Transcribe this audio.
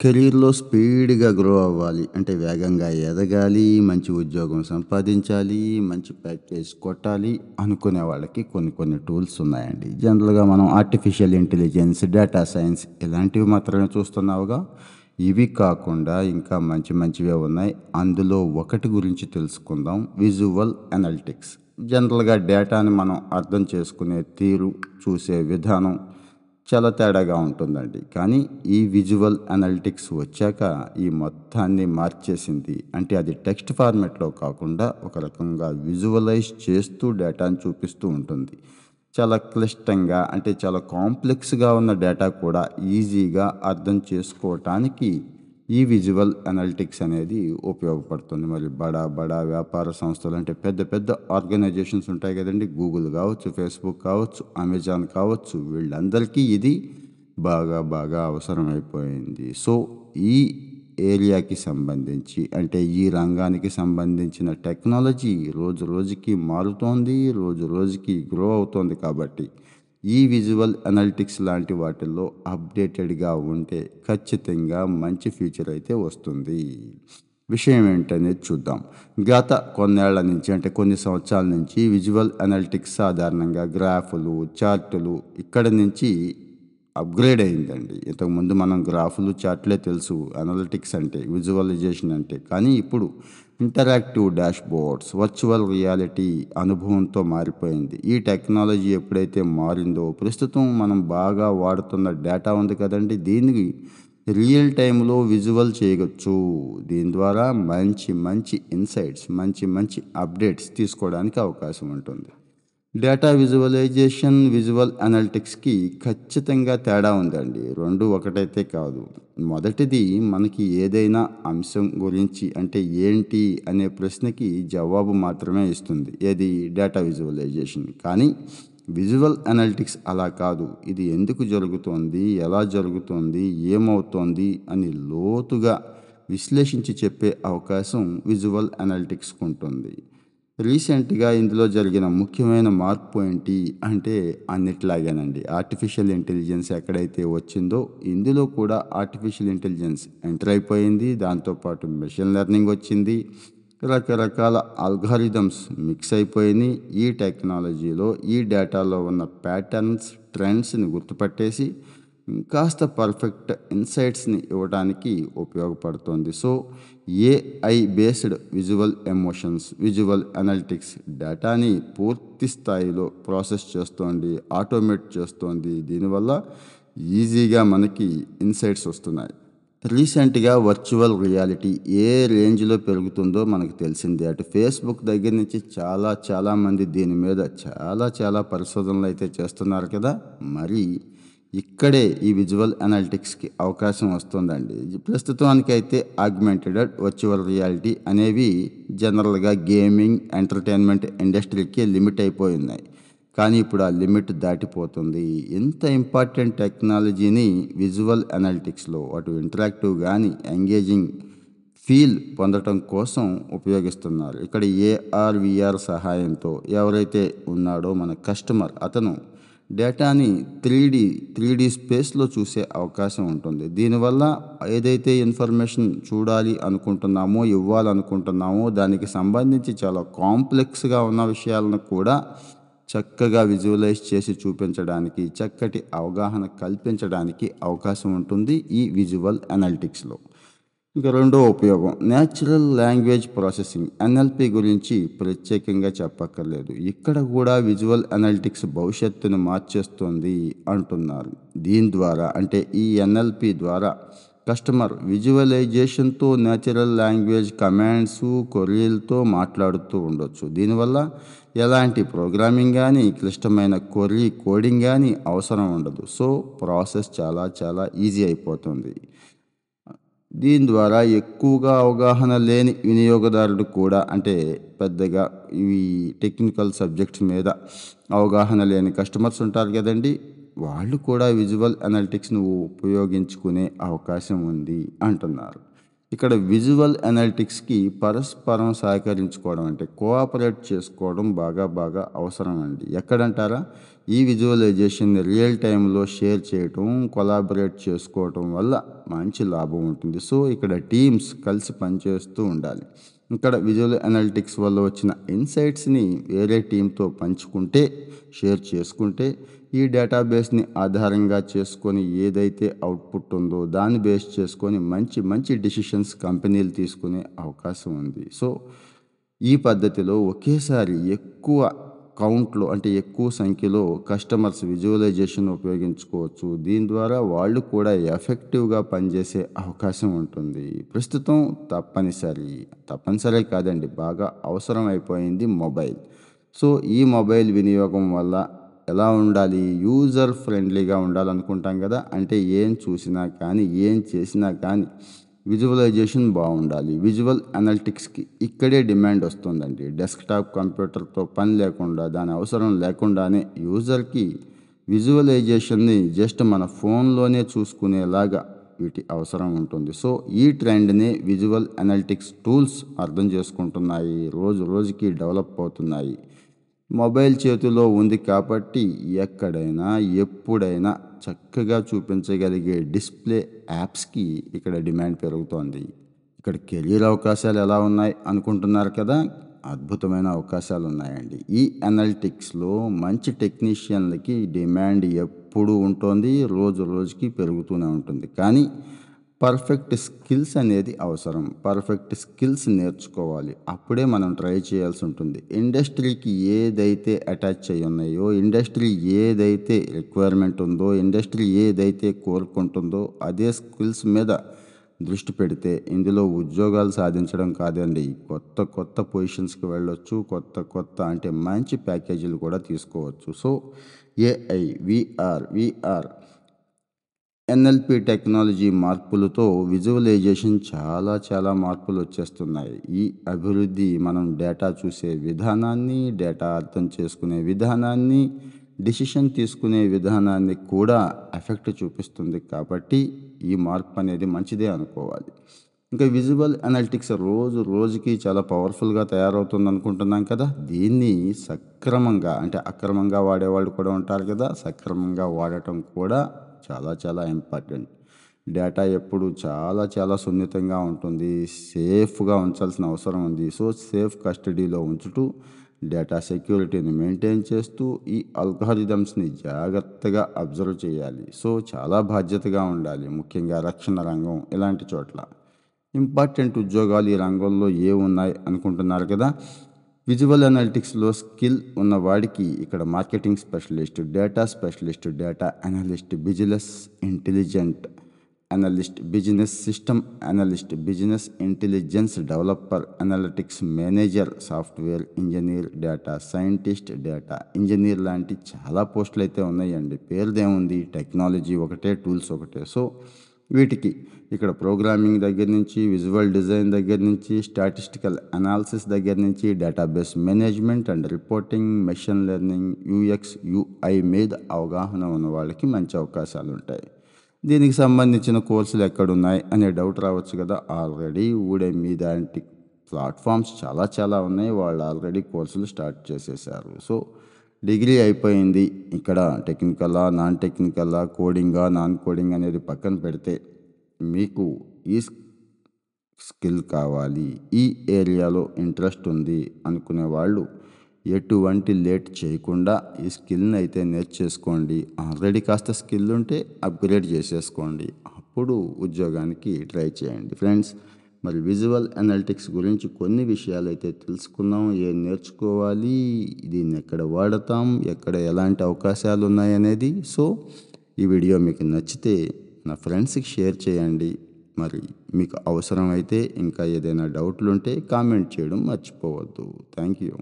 కెరీర్‌లో స్పీడ్‌గా గ్రో అవ్వాలి. అంటే వేగంగా ఎదగాలి, మంచి ఉద్యోగం సంపాదించాలి, మంచి ప్యాకేజ్ కొట్టాలి అనుకునే వాళ్ళకి కొన్ని కొన్ని టూల్స్ ఉన్నాయండి. జనరల్‌గా మనం ఆర్టిఫిషియల్ ఇంటెలిజెన్స్, డేటా సైన్స్ ఇలాంటివి మాత్రమే చూస్తున్నావుగా. ఇవి కాకుండా ఇంకా మంచి మంచివే ఉన్నాయి. అందులో ఒకటి గురించి తెలుసుకుందాం. Visual analytics. జనరల్‌గా డేటాని మనం అర్థం చేసుకునే తీరు, చూసే విధానం చాలా తేడాగా ఉంటుందండి. కానీ ఈ విజువల్ అనలిటిక్స్ వచ్చాక ఈ మొత్తాన్ని మార్చేసింది. అంటే అది టెక్స్ట్ ఫార్మెట్లో కాకుండా ఒక రకంగా విజువలైజ్ చేస్తూ డేటాను చూపిస్తూ ఉంటుంది. చాలా క్లిష్టంగా అంటే చాలా కాంప్లెక్స్‌గా ఉన్న డేటా కూడా ఈజీగా అర్థం చేసుకోవటానికి ఈ విజువల్ అనలిటిక్స్ అనేది ఉపయోగపడుతుంది. మరి బడా బడా వ్యాపార సంస్థలు అంటే పెద్ద పెద్ద ఆర్గనైజేషన్స్ ఉంటాయి కదండీ. గూగుల్ కావచ్చు, ఫేస్‌బుక్ కావచ్చు, అమెజాన్ కావచ్చు వీళ్ళందరికీ ఇది బాగా బాగా అవసరమైపోయింది. సో ఈ ఏరియాకి సంబంధించి అంటే ఈ రంగానికి సంబంధించిన టెక్నాలజీ రోజు రోజుకి మారుతోంది. రోజు రోజుకి గ్రో అవుతోంది కాబట్టి ఈ విజువల్ అనలిటిక్స్ లాంటి వాటిల్లో అప్డేటెడ్‌గా ఉంటే ఖచ్చితంగా మంచి ఫ్యూచర్ అయితే వస్తుంది. విషయం ఏంటనేది చూద్దాం. గత కొన్నేళ్ళ నుంచి అంటే కొన్ని సంవత్సరాల నుంచి విజువల్ అనలిటిక్స్ సాధారణంగా గ్రాఫులు, చార్టులు ఇక్కడ నుంచి అప్‌గ్రేడ్ అయిందండి. ఇంతకుముందు మనం గ్రాఫులు, చార్ట్‌లే తెలుసు అనలిటిక్స్ అంటే, విజువలైజేషన్ అంటే. కానీ ఇప్పుడు ఇంటరాక్టివ్ డాష్‌బోర్డ్స్, వర్చువల్ రియాలిటీ అనుభవంతో మారిపోయింది. ఈ టెక్నాలజీ ఎప్పుడైతే మారిందో ప్రస్తుతం మనం బాగా వాడుతున్న డేటా ఉంది కదండీ. దీనికి రియల్ టైంలో విజువల్ చేయవచ్చు దీని ద్వారా మంచి మంచి ఇన్‌సైట్స్, మంచి మంచి అప్డేట్స్ తీసుకోవడానికి అవకాశం ఉంటుంది. డేటా విజువలైజేషన్, విజువల్ అనలిటిక్స్‌కి ఖచ్చితంగా తేడా ఉందండి. రెండు ఒకటైతే కాదు. మొదటిది మనకి ఏదైనా అంశం గురించి అంటే ఏంటి అనే ప్రశ్నకి జవాబు మాత్రమే ఇస్తుంది. ఏది డేటా విజువలైజేషన్. కానీ విజువల్ అనలిటిక్స్ అలా కాదు. ఇది ఎందుకు జరుగుతోంది, ఎలా జరుగుతోంది, ఏమవుతోంది అని లోతుగా విశ్లేషించి చెప్పే అవకాశం విజువల్ అనలిటిక్స్కు ఉంటుంది. రీసెంట్‌గా ఇందులో జరిగిన ముఖ్యమైన మార్పు ఏంటి అంటే అన్నిట్లాగానండి ఆర్టిఫిషియల్ ఇంటెలిజెన్స్ ఎక్కడైతే వచ్చిందో ఇందులో కూడా ఆర్టిఫిషియల్ ఇంటెలిజెన్స్ ఎంటర్ అయిపోయింది. దాంతో పాటు మెషిన్ లెర్నింగ్ వచ్చింది. రకరకాల అల్గారిథమ్స్ మిక్స్ అయిపోయినాయి. ఈ టెక్నాలజీలో ఈ డేటాలో ఉన్న ప్యాటర్న్స్, ట్రెండ్స్‌ని గుర్తుపట్టేసి కాస్త పర్ఫెక్ట్ ఇన్‌సైట్స్‌ని ఇవ్వడానికి ఉపయోగపడుతోంది. So AI based visual emotions, visual analytics డేటాని పూర్తి స్థాయిలో ప్రాసెస్ చేస్తోంది. ఆటోమేట్ చేస్తోంది. దీనివల్ల ఈజీగా మనకి ఇన్‌సైట్స్ వస్తున్నాయి. రీసెంట్‌గా వర్చువల్ రియాలిటీ ఏ రేంజ్‌లో పెరుగుతుందో మనకు తెలిసిందే. అటు ఫేస్‌బుక్ దగ్గర నుంచి చాలా చాలామంది దీని మీద చాలా చాలా పరిశోధనలు అయితే చేస్తున్నారు కదా. మరి ఇక్కడే ఈ విజువల్ అనాలిటిక్స్కి అవకాశం వస్తుందండి. ప్రస్తుతానికైతే ఆగ్మెంటెడ్, వర్చువల్ రియాలిటీ అనేవి జనరల్‌గా గేమింగ్, ఎంటర్‌టైన్‌మెంట్ ఇండస్ట్రీకి లిమిట్ అయిపోయి ఉన్నాయి. కానీ ఇప్పుడు ఆ లిమిట్ దాటిపోతుంది. ఎంత ఇంపార్టెంట్ టెక్నాలజీని విజువల్ అనాలిటిక్స్లో అటు ఇంటరాక్టివ్ కానీ ఎంగేజింగ్ ఫీల్ పొందటం కోసం ఉపయోగిస్తున్నారు. ఇక్కడ ఏఆర్విఆర్ సహాయంతో ఎవరైతే ఉన్నాడో మన కస్టమర్ అతను డేటాని త్రీడీ, త్రీడీ స్పేస్‌లో చూసే అవకాశం ఉంటుంది. దీనివల్ల ఏదైతే ఇన్ఫర్మేషన్ చూడాలి అనుకుంటున్నామో, ఇవ్వాలనుకుంటున్నామో దానికి సంబంధించి చాలా కాంప్లెక్స్‌గా ఉన్న విషయాలను కూడా చక్కగా విజువలైజ్ చేసి చూపించడానికి, చక్కటి అవగాహన కల్పించడానికి అవకాశం ఉంటుంది ఈ విజువల్ అనలిటిక్స్‌లో. ఇక రెండో ఉపయోగం నేచురల్ లాంగ్వేజ్ ప్రాసెసింగ్ ఎన్ఎల్‌పి గురించి ప్రత్యేకంగా చెప్పక్కర్లేదు. ఇక్కడ కూడా విజువల్ అనలిటిక్స్ భవిష్యత్తును మార్చేస్తుంది అంటున్నారు. దీని ద్వారా అంటే ఈ ఎన్ఎల్‌పి ద్వారా కస్టమర్ విజువలైజేషన్‌తో నేచురల్ లాంగ్వేజ్ కమాండ్స్, కొర్రీలతో మాట్లాడుతూ ఉండొచ్చు. దీనివల్ల ఎలాంటి ప్రోగ్రామింగ్ కానీ క్లిష్టమైన కొర్రీ కోడింగ్ కానీ అవసరం ఉండదు. సో ప్రాసెస్ చాలా చాలా ఈజీ అయిపోతుంది. దీని ద్వారా ఎక్కువగా అవగాహన లేని వినియోగదారుడు కూడా అంటే పెద్దగా ఇవి టెక్నికల్ సబ్జెక్ట్స్ మీద అవగాహన లేని కస్టమర్స్ ఉంటారు కదండీ. వాళ్ళు కూడా విజువల్ అనలిటిక్స్ను ఉపయోగించుకునే అవకాశం ఉంది అంటున్నారు. ఇక్కడ విజువల్ అనలిటిక్స్కి పరస్పరం సహకరించుకోవడం అంటే కోఆపరేట్ చేసుకోవడం బాగా బాగా అవసరం అండి ఎక్కడంటారా? ఈ విజువలైజేషన్ రియల్ టైంలో షేర్ చేయటం కొలాబరేట్ చేసుకోవటం వల్ల మంచి లాభం ఉంటుంది. సో ఇక్కడ టీమ్స్ కలిసి పనిచేస్తూ ఉండాలి. ఇక్కడ విజువల్ అనలిటిక్స్ వల్ల వచ్చిన ఇన్సైట్స్ని వేరే టీంతో పంచుకుంటే షేర్ చేసుకుంటే ఈ డేటాబేస్ని ఆధారంగా చేసుకొని ఏదైతే అవుట్పుట్ ఉందో దాన్ని బేస్ చేసుకొని మంచి మంచి డిసిషన్స్ కంపెనీలు తీసుకునే అవకాశం ఉంది. సో ఈ పద్ధతిలో ఒకేసారి ఎక్కువ కౌంట్లో అంటే ఎక్కువ సంఖ్యలో కస్టమర్స్ విజువలైజేషన్ ఉపయోగించుకోవచ్చు. దీని ద్వారా వాళ్ళు కూడా ఎఫెక్టివ్గా పనిచేసే అవకాశం ఉంటుంది. ప్రస్తుతం తప్పనిసరి తప్పనిసరి కాదండి బాగా అవసరం అయిపోయింది మొబైల్. సో ఈ మొబైల్ వినియోగం వల్ల ఎలా ఉండాలి? యూజర్ ఫ్రెండ్లీగా ఉండాలనుకుంటాం కదా అంటే ఏం చూసినా కానీ ఏం చేసినా కానీ విజువలైజేషన్ బాగుండాలి. విజువల్ అనలిటిక్స్కి ఇక్కడే డిమాండ్ వస్తుందండి. డెస్క్టాప్ కంప్యూటర్తో పని లేకుండా దాని అవసరం లేకుండానే యూజర్కి విజువలైజేషన్ని జస్ట్ మన ఫోన్లోనే చూసుకునేలాగా వీటి అవసరం ఉంటుంది. సో ఈ ట్రెండ్ని విజువల్ అనలిటిక్స్ టూల్స్ అర్థం చేసుకుంటున్నాయి. రోజు రోజుకి డెవలప్ అవుతున్నాయి. మొబైల్ చేతిలో ఉంది కాబట్టి ఎక్కడైనా ఎప్పుడైనా చక్కగా చూపించగలిగే డిస్ప్లే యాప్స్కి ఇక్కడ డిమాండ్ పెరుగుతోంది. ఇక్కడ కెరీర్ అవకాశాలు ఎలా ఉన్నాయి అనుకుంటున్నారు కదా? అద్భుతమైన అవకాశాలు ఉన్నాయండి. ఈ అనలిటిక్స్లో మంచి టెక్నీషియన్లకి డిమాండ్ ఎప్పుడు ఉంటుంది రోజు రోజుకి పెరుగుతూనే ఉంటుంది. కానీ పర్ఫెక్ట్ స్కిల్స్ అనేది అవసరం. పర్ఫెక్ట్ స్కిల్స్ నేర్చుకోవాలి. అప్పుడే మనం ట్రై చేయాల్సి ఉంటుంది. ఇండస్ట్రీకి ఏదైతే అటాచ్ అయి ఉన్నాయో ఇండస్ట్రీ ఏదైతే రిక్వైర్మెంట్ ఉందో ఇండస్ట్రీ ఏదైతే కోరుకుంటుందో అదే స్కిల్స్ మీద దృష్టి పెడితే ఇందులో ఉద్యోగాలు సాధించడం కాదండి. కొత్త కొత్త పొజిషన్స్కి వెళ్ళొచ్చు కొత్త కొత్త అంటే మంచి ప్యాకేజీలు కూడా తీసుకోవచ్చు. So AI VR VR NLP technology మార్పులతో విజువలైజేషన్ చాలా చాలా మార్పులు వచ్చేస్తున్నాయి. ఈ అభివృద్ధి మనం డేటా చూసే విధానాన్ని డేటా అర్థం చేసుకునే విధానాన్ని డిసిషన్ తీసుకునే విధానాన్ని కూడా ఎఫెక్ట్ చూపిస్తుంది కాబట్టి ఈ మార్పు అనేది మంచిదే అనుకోవాలి. ఇంకా విజువల్ అనలిటిక్స్ రోజు రోజుకి చాలా పవర్ఫుల్గా తయారవుతుంది అనుకుంటున్నాం కదా. దీన్ని సక్రమంగా అంటే అక్రమంగా వాడేవాళ్ళు కూడా ఉంటారు కదా. సక్రమంగా వాడటం కూడా చాలా చాలా ఇంపార్టెంట్ డేటా ఎప్పుడు చాలా చాలా సున్నితంగా ఉంటుంది. సేఫ్గా ఉంచాల్సిన అవసరం ఉంది. సో సేఫ్ కస్టడీలో ఉంచుతూ డేటా సెక్యూరిటీని మెయింటైన్ చేస్తూ ఈ అల్గారిథమ్స్ని జాగ్రత్తగా అబ్జర్వ్ చేయాలి. సో చాలా బాధ్యతగా ఉండాలి. ముఖ్యంగా రక్షణ రంగం ఇలాంటి చోట్ల. ఇంపార్టెంట్ ఉద్యోగాలు ఈ రంగంలో ఏ ఉన్నాయి అనుకుంటున్నారు కదా? విజువల్ అనాలిటిక్స్లో స్కిల్ ఉన్నవాడికి ఇక్కడ marketing specialist data specialist data analyst business intelligent analyst business system analyst business intelligence developer analytics manager software engineer data scientist data engineer లాంటి చాలా పోస్టులు అయితే ఉన్నాయండి. పేరుదేముంది? టెక్నాలజీ ఒకటే టూల్స్ ఒకటే. సో వీటికి. ఇక్కడ ప్రోగ్రామింగ్ దగ్గర నుంచి విజువల్ డిజైన్ దగ్గర నుంచి స్టాటిస్టికల్ అనాలిసిస్ దగ్గర నుంచి database management and reporting machine learning UX UI మీద అవగాహన ఉన్న వాళ్ళకి మంచి అవకాశాలు ఉంటాయి. దీనికి సంబంధించిన కోర్సులు ఎక్కడున్నాయి అనే డౌట్ రావచ్చు కదా. ఆల్రెడీ ఊడే మీద ప్లాట్ఫామ్స్ చాలా చాలా ఉన్నాయి. వాళ్ళు ఆల్రెడీ కోర్సులు స్టార్ట్ చేసేసారు. సో డిగ్రీ అయిపోయింది. ఇక్కడ టెక్నికలా నాన్ టెక్నికలా కోడింగా నాన్ కోడింగ్ అనేది పక్కన పెడితే మీకు ఈ స్కిల్ కావాలి. ఈ ఏరియాలో ఇంట్రెస్ట్ ఉంది అనుకునే వాళ్ళు ఎటువంటి లేట్ చేయకుండా ఈ స్కిల్ని అయితే నేర్చేసుకోండి. ఆల్రెడీ కాస్త స్కిల్ ఉంటే అప్గ్రేడ్ చేసేసుకోండి. అప్పుడు ఉద్యోగానికి ట్రై చేయండి. ఫ్రెండ్స్ మరి విజువల్ అనలిటిక్స్ గురించి కొన్ని విషయాలు అయితే తెలుసుకున్నాం ఏం నేర్చుకోవాలి? దీన్ని ఎక్కడ వాడతాం? ఎక్కడ ఎలాంటి అవకాశాలు ఉన్నాయనేది సో ఈ వీడియో మీకు నచ్చితే నా ఫ్రెండ్స్కి షేర్ చేయండి. మరి మీకు అవసరమైతే ఇంకా ఏదైనా డౌట్లు ఉంటే కామెంట్ చేయడం మర్చిపోవద్దు. Thank you